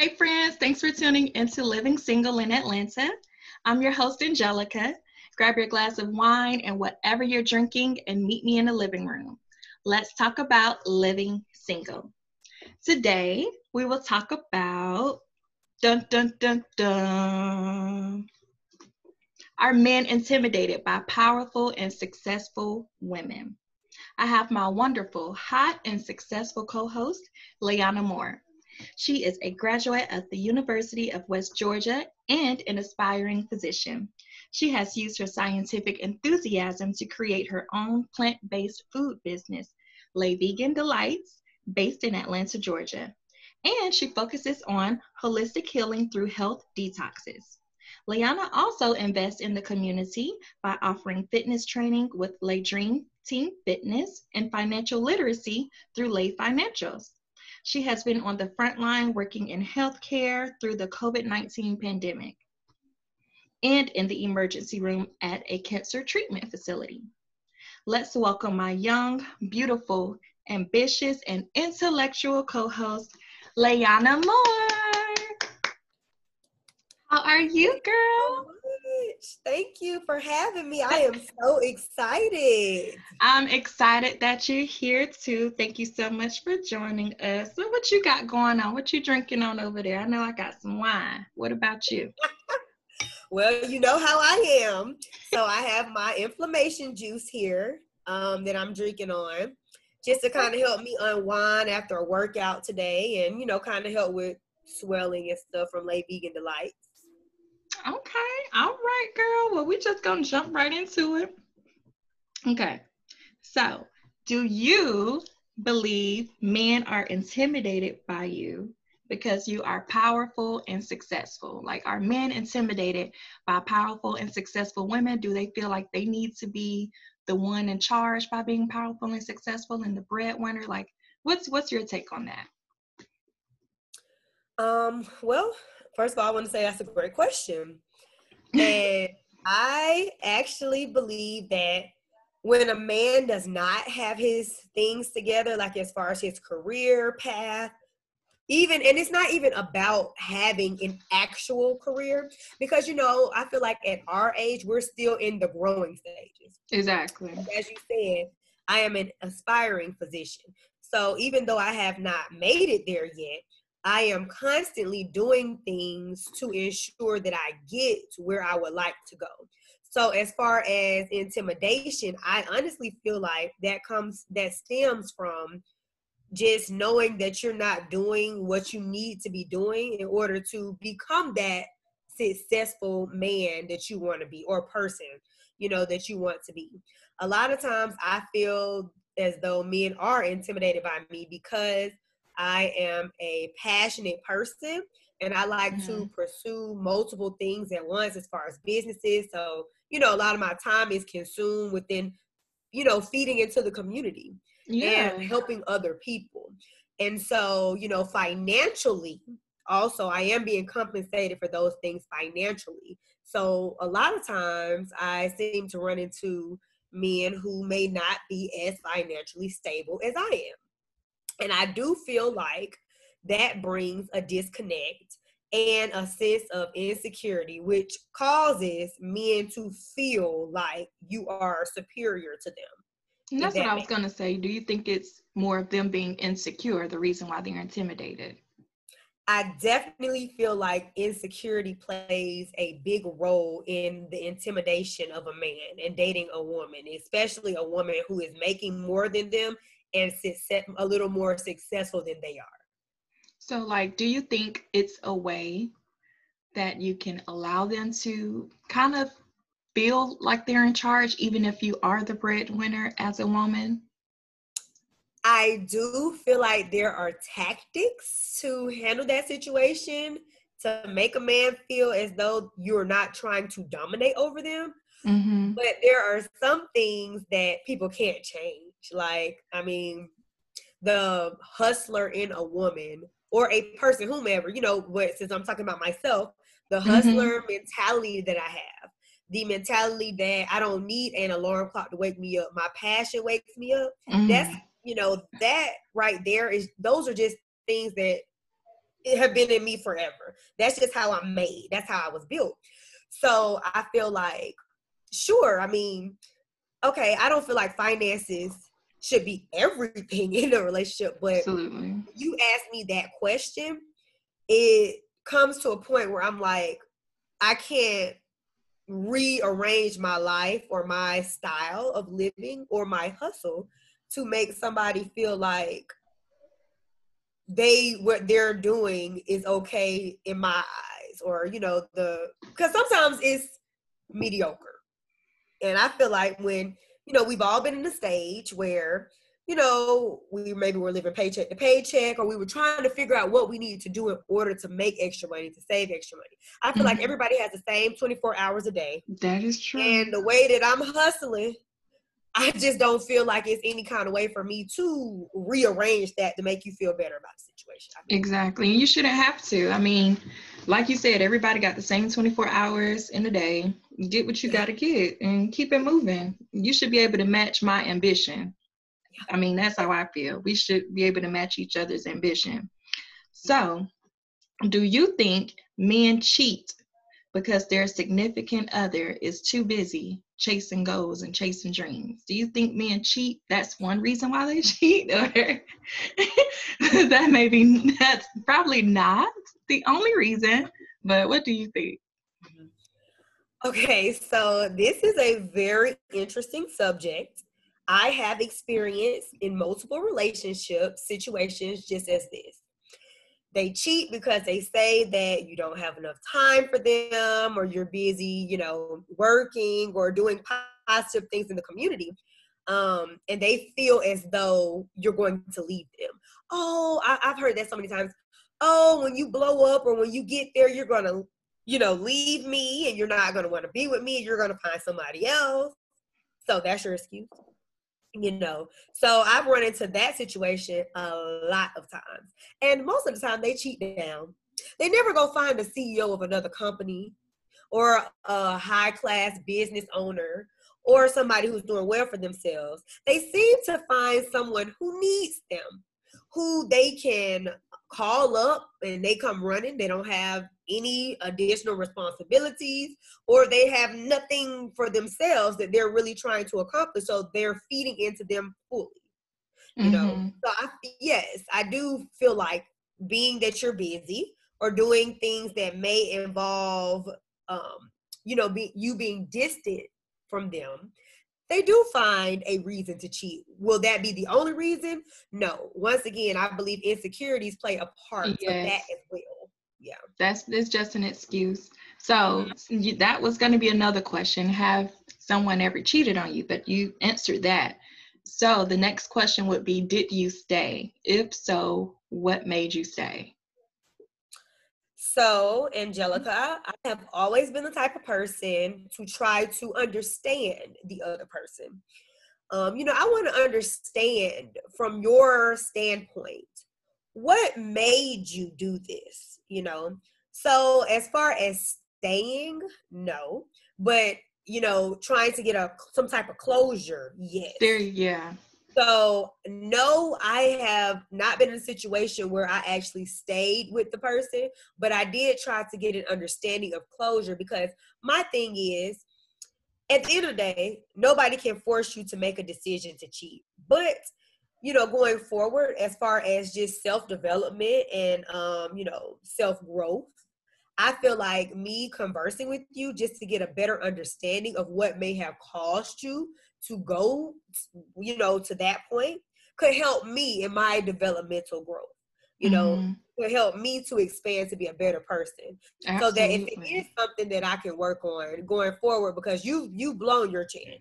Hey, friends, thanks for tuning into Living Single in Atlanta. I'm your host, Angelica. Grab your glass of wine and whatever you're drinking and meet me in the living room. Let's talk about living single. Today, we will talk about dun dun dun dun. Are men intimidated by powerful and successful women? I have my wonderful, hot, and successful co host, Leanna Moore. She is a graduate of the University of West Georgia and an aspiring physician. She has used her scientific enthusiasm to create her own plant based food business, Lay Vegan Delights, based in Atlanta, Georgia. And she focuses on holistic healing through health detoxes. Leanna also invests in the community by offering fitness training with Le Dream Team Fitness and financial literacy through Lay Financials. She has been on the front line working in healthcare through the COVID 19 pandemic and in the emergency room at a cancer treatment facility. Let's welcome my young, beautiful, ambitious, and intellectual co host, Leanna Moore. How are you, girl? Thank you for having me. I am so excited. I'm excited that you're here too. Thank you so much for joining us. So what you got going on? What you drinking on over there? I know I got some wine. What about you? well, you know how I am. So I have my inflammation juice here um, that I'm drinking on just to kind of help me unwind after a workout today and, you know, kind of help with swelling and stuff from Le Vegan Delights. Okay. All right, girl. Well, we're just going to jump right into it. Okay. So, do you believe men are intimidated by you because you are powerful and successful? Like, are men intimidated by powerful and successful women? Do they feel like they need to be the one in charge by being powerful and successful and the breadwinner? Like, what's what's your take on that? Um, well, first of all, I want to say that's a great question. And I actually believe that when a man does not have his things together, like as far as his career path, even and it's not even about having an actual career because you know i feel like at our age we're still in the growing stages. Exactly. As you said i am an aspiring physician. So even though i have not made it there yet I am constantly doing things to ensure that I get to where I would like to go. So as far as intimidation, I honestly feel like that comes that stems from just knowing that you're not doing what you need to be doing in order to become that successful man that you want to be or person, you know, that you want to be. A lot of times I feel as though men are intimidated by me because I am a passionate person and I like mm-hmm. to pursue multiple things at once as far as businesses. So, you know, a lot of my time is consumed within, you know, feeding into the community yeah. and helping other people. And so, you know, financially, also, I am being compensated for those things financially. So, a lot of times I seem to run into men who may not be as financially stable as I am. And I do feel like that brings a disconnect and a sense of insecurity, which causes men to feel like you are superior to them. And that's that what I was going to say. Do you think it's more of them being insecure, the reason why they're intimidated? I definitely feel like insecurity plays a big role in the intimidation of a man and dating a woman, especially a woman who is making more than them and success, a little more successful than they are. So, like, do you think it's a way that you can allow them to kind of feel like they're in charge, even if you are the breadwinner as a woman? I do feel like there are tactics to handle that situation to make a man feel as though you're not trying to dominate over them. Mm-hmm. But there are some things that people can't change. Like, I mean, the hustler in a woman or a person, whomever, you know, but since I'm talking about myself, the mm-hmm. hustler mm-hmm. mentality that I have, the mentality that I don't need an alarm clock to wake me up. My passion wakes me up. Mm-hmm. That's you know, that right there is those are just things that have been in me forever. That's just how I'm made. That's how I was built. So I feel like, sure, I mean, okay, I don't feel like finances should be everything in a relationship, but Absolutely. you ask me that question, it comes to a point where I'm like, I can't rearrange my life or my style of living or my hustle to make somebody feel like they what they're doing is okay in my eyes or you know the because sometimes it's mediocre and i feel like when you know we've all been in a stage where you know we maybe we're living paycheck to paycheck or we were trying to figure out what we needed to do in order to make extra money to save extra money i feel mm-hmm. like everybody has the same 24 hours a day that is true and the way that i'm hustling I just don't feel like it's any kind of way for me to rearrange that to make you feel better about the situation. Exactly. And you shouldn't have to. I mean, like you said, everybody got the same 24 hours in a day. get what you got to get and keep it moving. You should be able to match my ambition. I mean, that's how I feel. We should be able to match each other's ambition. So, do you think men cheat because their significant other is too busy chasing goals and chasing dreams. Do you think men cheat? That's one reason why they cheat, or that maybe that's probably not the only reason. But what do you think? Okay, so this is a very interesting subject. I have experience in multiple relationship situations just as this they cheat because they say that you don't have enough time for them or you're busy you know working or doing positive things in the community um, and they feel as though you're going to leave them. Oh I, i've heard that so many times. Oh when you blow up or when you get there you're gonna you know leave me and you're not gonna want to be with me you're gonna find somebody else. So that's your excuse you know so i've run into that situation a lot of times. And most of the time they cheat down. They never go find the ceo of another company or a high class business owner or somebody who's doing well for themselves. They seem to find someone who needs them who they can call up and they come running. They don't have any additional responsibilities or they have nothing for themselves that they're really trying to accomplish. So they're feeding into them fully. You mm-hmm. know, so I, yes, I do feel like being that you're busy or doing things that may involve, um, you know, be, you being distant from them they do find a reason to cheat. Will that be the only reason? No. Once again, I believe insecurities play a part yes. of that as well. Yeah. That's it's just an excuse. So mm-hmm. that was going to be another question. Have someone ever cheated on you? But you answered that. So the next question would be Did you stay? If so, what made you stay? So, Angelica, I have always been the type of person to try to understand the other person. Um, you know, I want to understand from your standpoint what made you do this, you know? So, as far as staying, no, but you know, trying to get a some type of closure, yes. There, yeah. So, no, I have not been in a situation where I actually stayed with the person, but I did try to get an understanding of closure because my thing is, at the end of the day, nobody can force you to make a decision to cheat. But, you know, going forward, as far as just self development and, um, you know, self growth, I feel like me conversing with you just to get a better understanding of what may have caused you to go, you know, to that point could help me in my developmental growth. You know, mm-hmm. could help me to expand to be a better person. Absolutely. So that if it is something that I can work on going forward, because you you've blown your chance.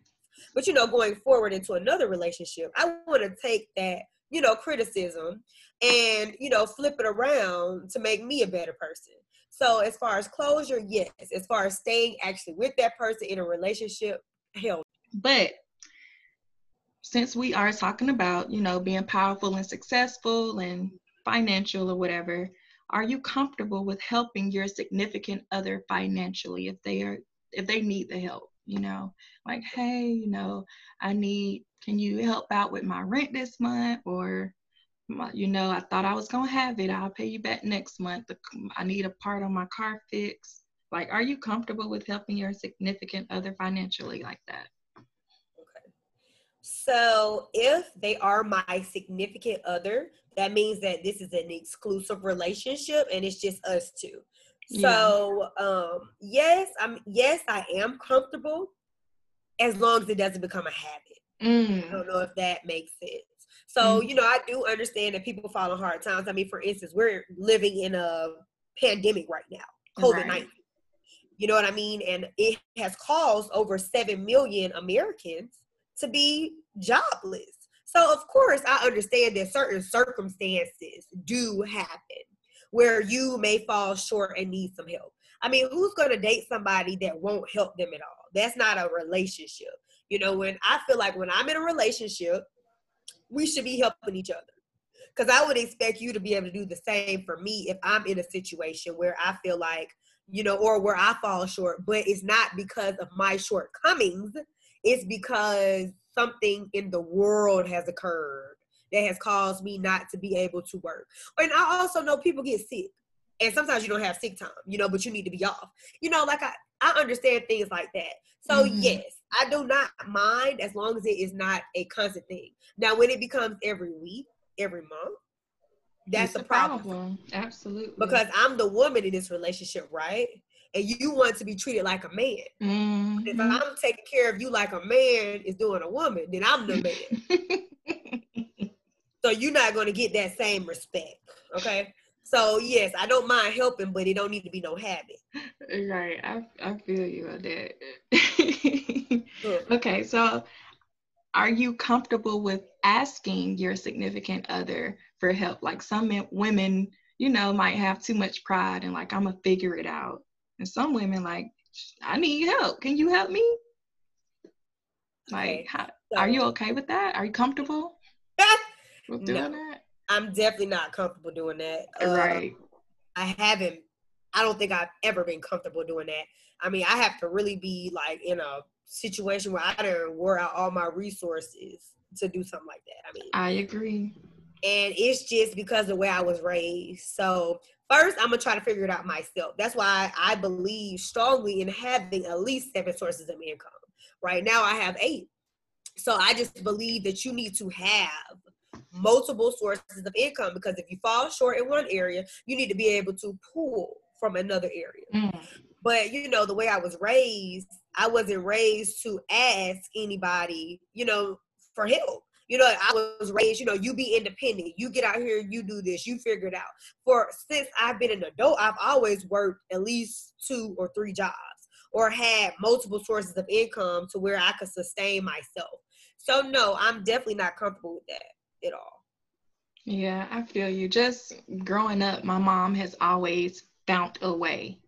But you know, going forward into another relationship, I want to take that you know criticism and you know flip it around to make me a better person. So as far as closure, yes. As far as staying actually with that person in a relationship, hell. But since we are talking about, you know, being powerful and successful and financial or whatever, are you comfortable with helping your significant other financially if they are if they need the help? You know, like, hey, you know, I need can you help out with my rent this month or you know, I thought I was gonna have it. I'll pay you back next month. I need a part on my car fixed. Like, are you comfortable with helping your significant other financially like that? Okay. So, if they are my significant other, that means that this is an exclusive relationship and it's just us two. So, yeah. um, yes, I'm yes, I am comfortable as long as it doesn't become a habit. Mm. I don't know if that makes sense. So, mm. you know, I do understand that people fall on hard times. I mean, for instance, we're living in a pandemic right now, COVID 19. Right. You know what I mean? And it has caused over 7 million Americans to be jobless. So, of course, I understand that certain circumstances do happen where you may fall short and need some help. I mean, who's going to date somebody that won't help them at all? That's not a relationship. You know, when I feel like when I'm in a relationship, we should be helping each other. Because I would expect you to be able to do the same for me if I'm in a situation where I feel like, you know, or where I fall short, but it's not because of my shortcomings. It's because something in the world has occurred that has caused me not to be able to work. And I also know people get sick. And sometimes you don't have sick time, you know, but you need to be off. You know, like I, I understand things like that. So mm-hmm. yes, I do not mind as long as it is not a constant thing. Now, when it becomes every week, every month, that's a problem. problem. Absolutely. Because I'm the woman in this relationship, right? And you want to be treated like a man. Mm-hmm. If I'm taking care of you like a man is doing a woman, then I'm the man. so you're not going to get that same respect. Okay. So yes, I don't mind helping, but it don't need to be no habit. Right. I I feel you on that. okay, so are you comfortable with asking your significant other for help? Like some women, you know, might have too much pride and like I'm gonna figure it out. And some women like, I need help. Can you help me? Like, how, so, are you okay with that? Are you comfortable with doing no. that? I'm definitely not comfortable doing that. Uh, right. Uh, I haven't. I don't think I've ever been comfortable doing that. I mean, I have to really be like in a situation where I don't wear out all my resources to do something like that. I mean, I agree. And it's just because the way I was raised. So first, I'm gonna try to figure it out myself. That's why I believe strongly in having at least seven sources of income. Right now, I have eight. So I just believe that you need to have multiple sources of income because if you fall short in one area, you need to be able to pull from another area. Mm. But you know, the way I was raised, I wasn't raised to ask anybody, you know, for help. You know, I was raised, you know, you be independent. You get out here, you do this, you figure it out. For since I've been an adult, I've always worked at least two or three jobs or had multiple sources of income to where I could sustain myself. So no, I'm definitely not comfortable with that it all. Yeah, I feel you. Just growing up, my mom has always found a way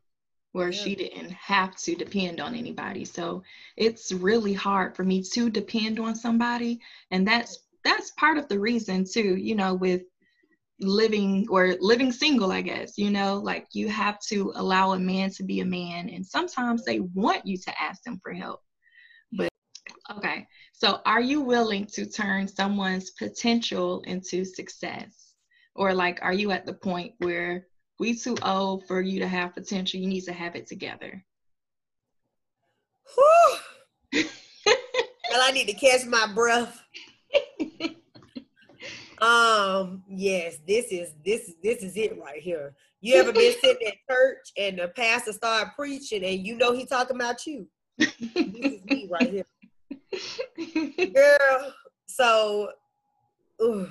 where yeah. she didn't have to depend on anybody. So it's really hard for me to depend on somebody. And that's that's part of the reason too, you know, with living or living single, I guess, you know, like you have to allow a man to be a man. And sometimes they want you to ask them for help. Okay. So, are you willing to turn someone's potential into success? Or, like, are you at the point where we too old for you to have potential? You need to have it together. well, I need to catch my breath. um, yes, this is this this is it right here. You ever been sitting at church and the pastor started preaching and you know he talking about you? this is me right here. Girl, so ugh,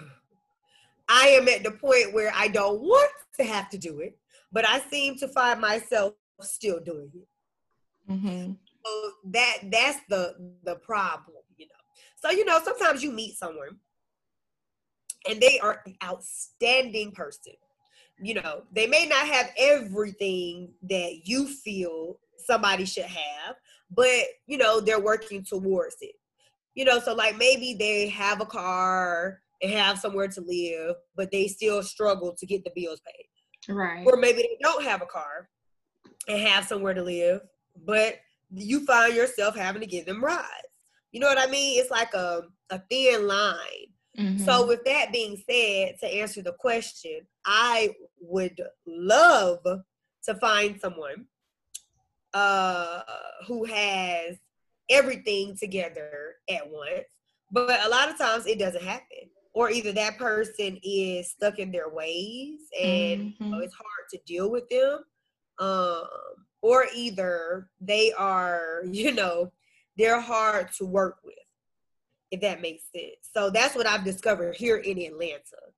I am at the point where I don't want to have to do it, but I seem to find myself still doing it. Mm-hmm. So that that's the the problem, you know. So you know, sometimes you meet someone and they are an outstanding person. You know, they may not have everything that you feel somebody should have, but you know they're working towards it. You know so like maybe they have a car and have somewhere to live but they still struggle to get the bills paid. Right. Or maybe they don't have a car and have somewhere to live but you find yourself having to give them rides. You know what i mean? It's like a, a thin line. Mm-hmm. So, with that being said, to answer the question, I would love to find someone uh, who has everything together at once. But a lot of times it doesn't happen. Or either that person is stuck in their ways and mm-hmm. you know, it's hard to deal with them. Um, or either they are, you know, they're hard to work with, if that makes sense. So that's what I've discovered here in Atlanta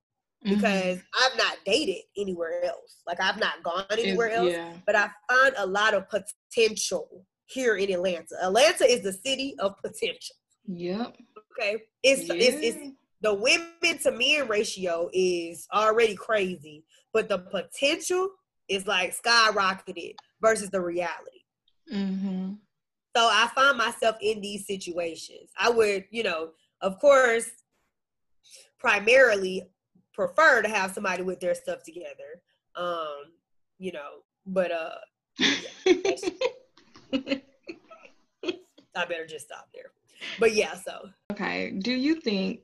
because mm-hmm. I've not dated anywhere else. Like I've not gone anywhere else, yeah. but I find a lot of potential here in Atlanta. Atlanta is the city of potential. Yep. Okay. It's yeah. it's, it's the women to men ratio is already crazy, but the potential is like skyrocketed versus the reality. Mm-hmm. So I find myself in these situations. I would, you know, of course, primarily prefer to have somebody with their stuff together. Um, you know, but uh yeah, I better just stop there. But yeah, so okay. Do you think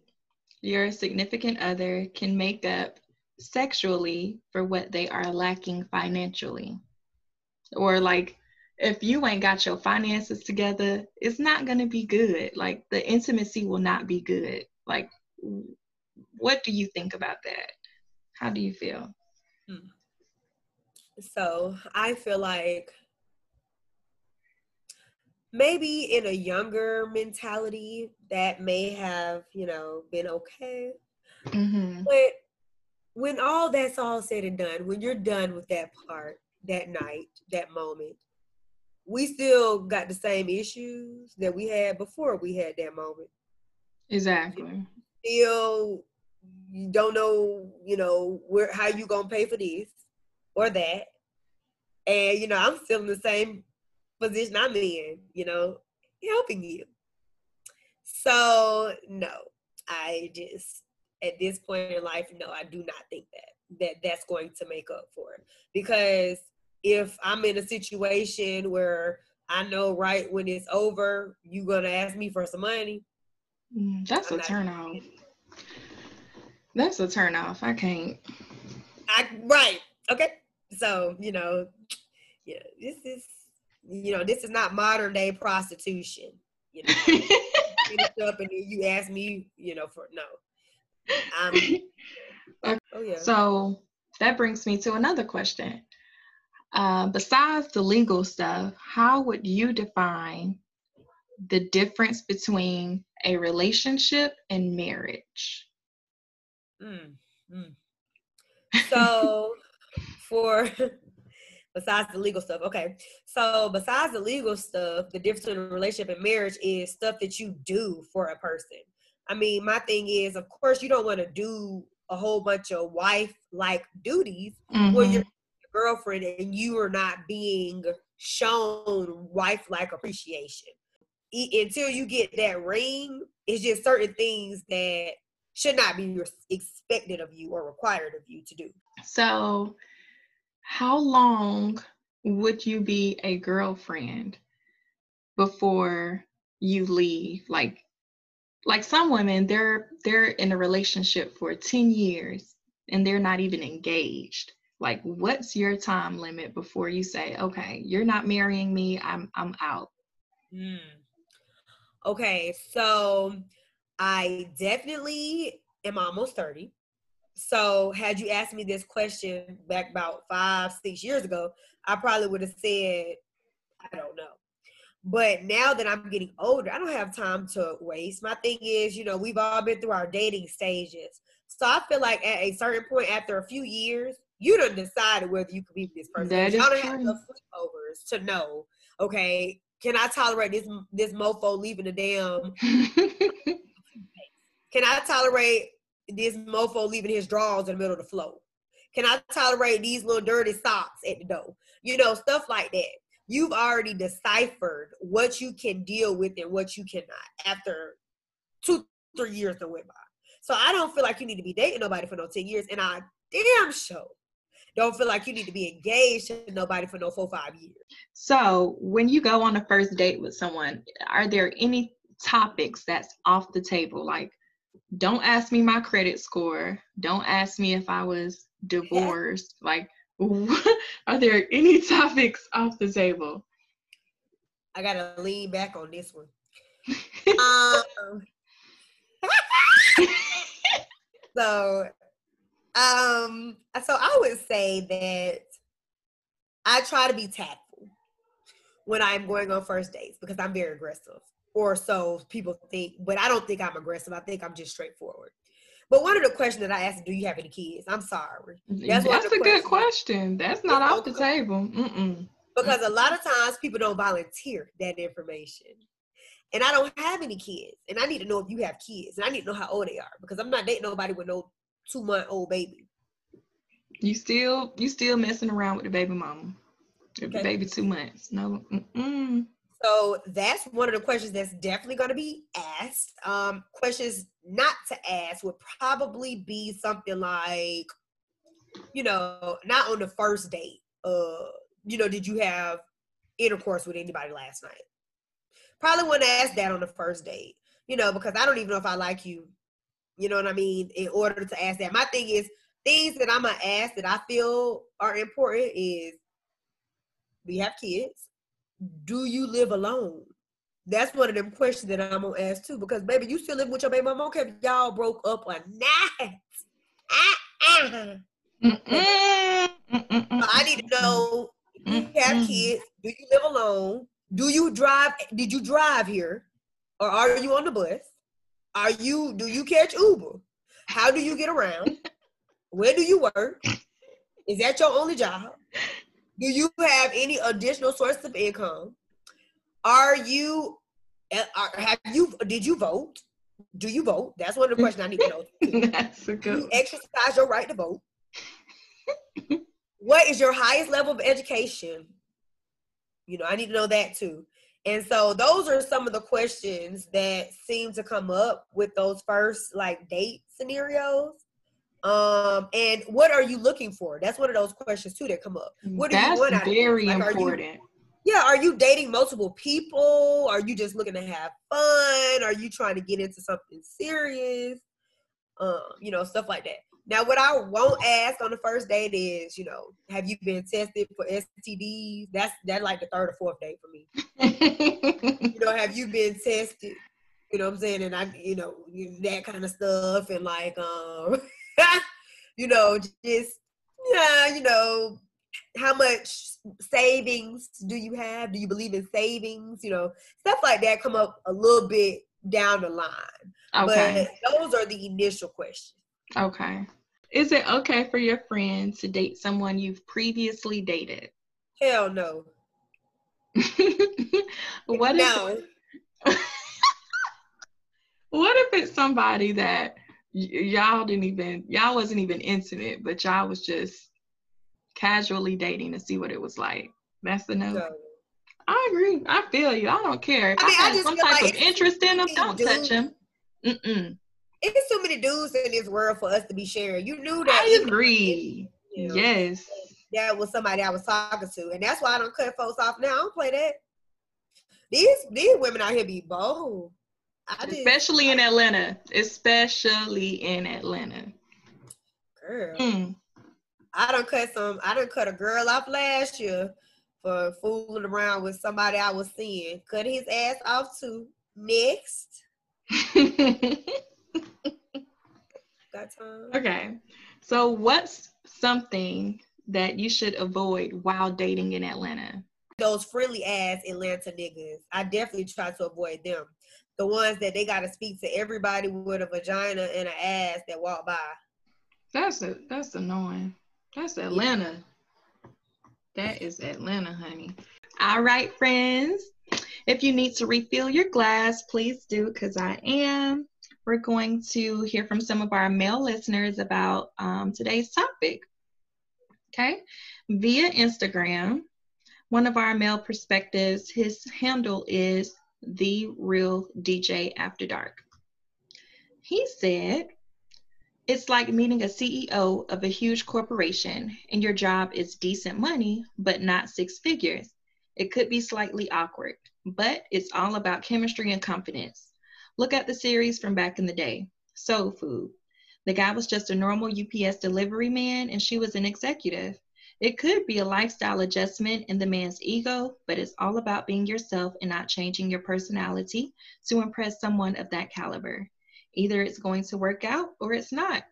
your significant other can make up sexually for what they are lacking financially? Or like if you ain't got your finances together, it's not going to be good. Like the intimacy will not be good. Like what do you think about that? How do you feel? Hmm. So I feel like maybe in a younger mentality that may have, you know, been okay. Mm-hmm. But when all that's all said and done, when you're done with that part, that night, that moment, we still got the same issues that we had before we had that moment. Exactly. Still you don't know, you know, where how you gonna pay for this or that. And you know, I'm still in the same position I'm in, you know, helping you. So no, I just at this point in life, no, I do not think that that that's going to make up for it. Because if I'm in a situation where I know right when it's over, you gonna ask me for some money. Mm, that's I'm a turn off. That's a turn off. I can't. I right. Okay. So, you know, yeah, this is you know, this is not modern day prostitution. You know, up and you ask me, you know, for no. Um, okay. Oh yeah. So that brings me to another question. Uh, besides the legal stuff, how would you define the difference between a relationship and marriage? Mm, mm. So for besides the legal stuff, okay. So besides the legal stuff, the difference between a relationship and marriage is stuff that you do for a person. I mean, my thing is, of course, you don't want to do a whole bunch of wife like duties mm-hmm. when you're your girlfriend and you are not being shown wife like appreciation. E- until you get that ring, it's just certain things that should not be expected of you or required of you to do. So, how long would you be a girlfriend before you leave? Like, like some women, they're they're in a relationship for 10 years and they're not even engaged. Like, what's your time limit before you say, okay, you're not marrying me, I'm I'm out? Mm. Okay, so I definitely am almost 30. So had you asked me this question back about five, six years ago, I probably would have said, I don't know. But now that I'm getting older, I don't have time to waste. My thing is, you know, we've all been through our dating stages. So I feel like at a certain point after a few years, you done decided whether you can be with this person. That Y'all don't have enough sleepovers to know, okay, can I tolerate this this mofo leaving the damn Can I tolerate this mofo leaving his drawers in the middle of the floor? Can I tolerate these little dirty socks at the door? You know, stuff like that. You've already deciphered what you can deal with and what you cannot after two, three years that went by. So I don't feel like you need to be dating nobody for no 10 years. And I damn sure don't feel like you need to be engaged to nobody for no four, five years. So when you go on a first date with someone, are there any topics that's off the table? Like don't ask me my credit score. Don't ask me if I was divorced. Like, are there any topics off the table? I gotta lean back on this one. um, so, um, so I would say that I try to be tactful when I'm going on first dates because I'm very aggressive, or so people think. But I don't think I'm aggressive. I think I'm just straightforward. But one of the questions that I asked, do you have any kids? I'm sorry. Mm-hmm. That's, That's a good question. That's not off the table. Mm-mm. Because a lot of times people don't volunteer that information. And I don't have any kids. And I need to know if you have kids. And I need to know how old they are because I'm not dating nobody with no two month old baby. You still you still messing around with the baby mama. If okay. the baby two months. No. Mm-mm. So that's one of the questions that's definitely going to be asked. Um, questions not to ask would probably be something like, you know, not on the first date. Uh, you know, did you have intercourse with anybody last night? Probably wouldn't ask that on the first date. You know, because I don't even know if I like you. You know what I mean? In order to ask that, my thing is things that I'm gonna ask that I feel are important is, do you have kids? Do you live alone? That's one of them questions that I'm gonna ask too, because baby, you still live with your baby mama. Okay, y'all broke up or not? Uh-uh. I need to know: Do you have kids? Do you live alone? Do you drive? Did you drive here, or are you on the bus? Are you? Do you catch Uber? How do you get around? Where do you work? Is that your only job? Do you have any additional source of income? Are you eh, are, have you did you vote? Do you vote? That's one of the questions I need to know. That's a good. You exercise your right to vote. what is your highest level of education? You know, I need to know that too. And so those are some of the questions that seem to come up with those first like date scenarios. Um, and what are you looking for? That's one of those questions too that come up. What That's you want out very like, important. You, yeah, are you dating multiple people? Are you just looking to have fun? Are you trying to get into something serious? Um, you know, stuff like that. Now, what I won't ask on the first date is, you know, have you been tested for STDs? That's that like the third or fourth date for me. you know, have you been tested? You know what I'm saying? And I, you know, that kind of stuff, and like, um, you know, just yeah, you know, how much savings do you have? Do you believe in savings? You know, stuff like that come up a little bit down the line. Okay. But those are the initial questions. Okay. Is it okay for your friend to date someone you've previously dated? Hell no. what no. if What if it's somebody that y- y'all didn't even y'all wasn't even intimate, but y'all was just casually dating to see what it was like. That's the note. No. I agree. I feel you. I don't care. If I, mean, I, I have some type like of interest in them, don't dudes. touch them. Mm-mm. It's too many dudes in this world for us to be sharing. You knew that. I agree. You know, yes. That was somebody I was talking to, and that's why I don't cut folks off now. I don't play that. These these women out here be bold especially in Atlanta. Especially in Atlanta. Girl. Mm. I don't cut some I don't cut a girl off last year for fooling around with somebody I was seeing. Cut his ass off too. Next. Got time. Okay. So what's something that you should avoid while dating in Atlanta? Those friendly ass Atlanta niggas. I definitely try to avoid them the ones that they got to speak to everybody with a vagina and an ass that walk by. That's a, that's annoying. That's Atlanta. That is Atlanta, honey. All right, friends. If you need to refill your glass, please do because I am. We're going to hear from some of our male listeners about um, today's topic. Okay, via Instagram, one of our male perspectives, his handle is the Real DJ After Dark. He said, It's like meeting a CEO of a huge corporation and your job is decent money, but not six figures. It could be slightly awkward, but it's all about chemistry and confidence. Look at the series from back in the day. soul food. The guy was just a normal UPS delivery man and she was an executive. It could be a lifestyle adjustment in the man's ego, but it's all about being yourself and not changing your personality to impress someone of that caliber. Either it's going to work out or it's not.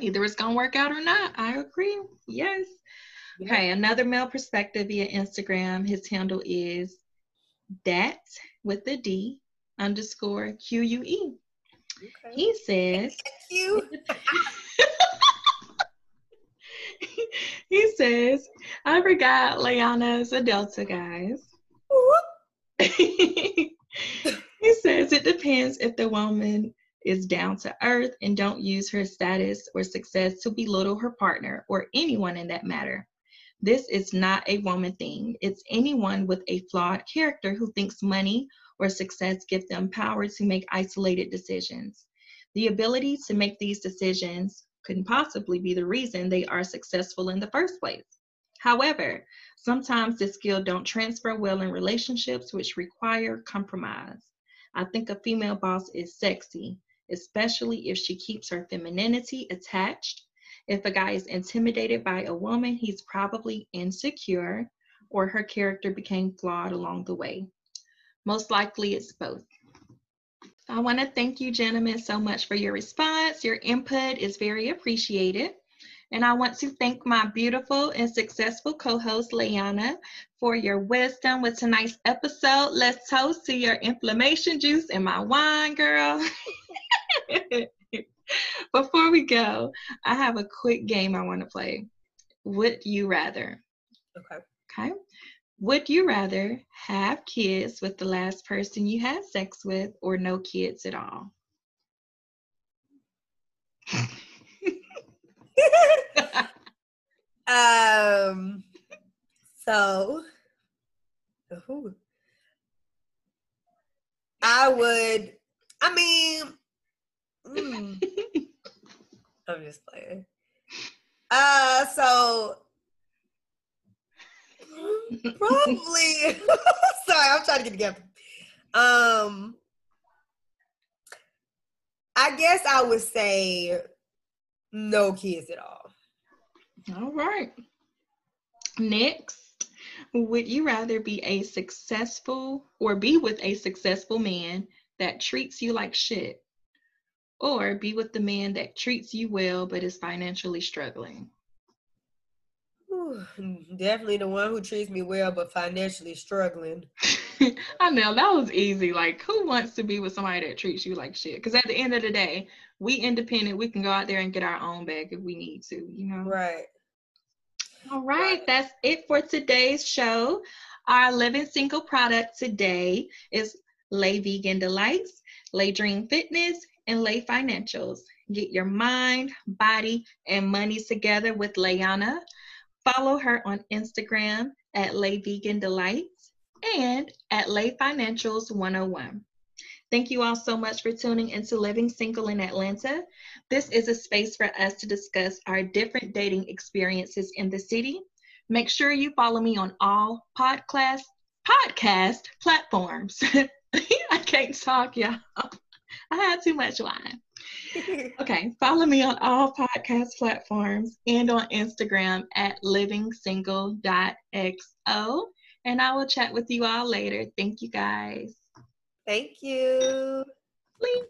Either it's going to work out or not. I agree. Yes. Yeah. Okay, another male perspective via Instagram. His handle is dat with the D underscore Q U E. Okay. He says, you. he says, I forgot Layana's a Delta, guys. he says it depends if the woman is down to earth and don't use her status or success to belittle her partner or anyone in that matter. This is not a woman thing. It's anyone with a flawed character who thinks money or success give them power to make isolated decisions. The ability to make these decisions couldn't possibly be the reason they are successful in the first place. However, sometimes this skill don't transfer well in relationships which require compromise. I think a female boss is sexy, especially if she keeps her femininity attached. If a guy is intimidated by a woman, he's probably insecure or her character became flawed along the way. Most likely it's both. I want to thank you, gentlemen, so much for your response. Your input is very appreciated. And I want to thank my beautiful and successful co host, Layana, for your wisdom with tonight's episode. Let's toast to your inflammation juice and my wine, girl. Before we go, I have a quick game I want to play. Would you rather? Okay. Okay. Would you rather have kids with the last person you had sex with or no kids at all? um so ooh, I would I mean mm, I'm just playing. Uh so Probably. Sorry, I'm trying to get together. Um, I guess I would say no kids at all. All right. Next, would you rather be a successful or be with a successful man that treats you like shit or be with the man that treats you well but is financially struggling? definitely the one who treats me well but financially struggling. I know that was easy. Like, who wants to be with somebody that treats you like shit? Because at the end of the day, we independent. We can go out there and get our own bag if we need to. You know. Right. All right, right. That's it for today's show. Our living single product today is Lay Vegan Delights, Lay Dream Fitness, and Lay Financials. Get your mind, body, and money together with Layana. Follow her on Instagram at Lay Vegan Delights and at Lay Financials 101. Thank you all so much for tuning into Living Single in Atlanta. This is a space for us to discuss our different dating experiences in the city. Make sure you follow me on all podcast podcast platforms. I can't talk, y'all. I had too much wine. okay, follow me on all podcast platforms and on Instagram at livingsingle.xo. And I will chat with you all later. Thank you guys. Thank you. Please.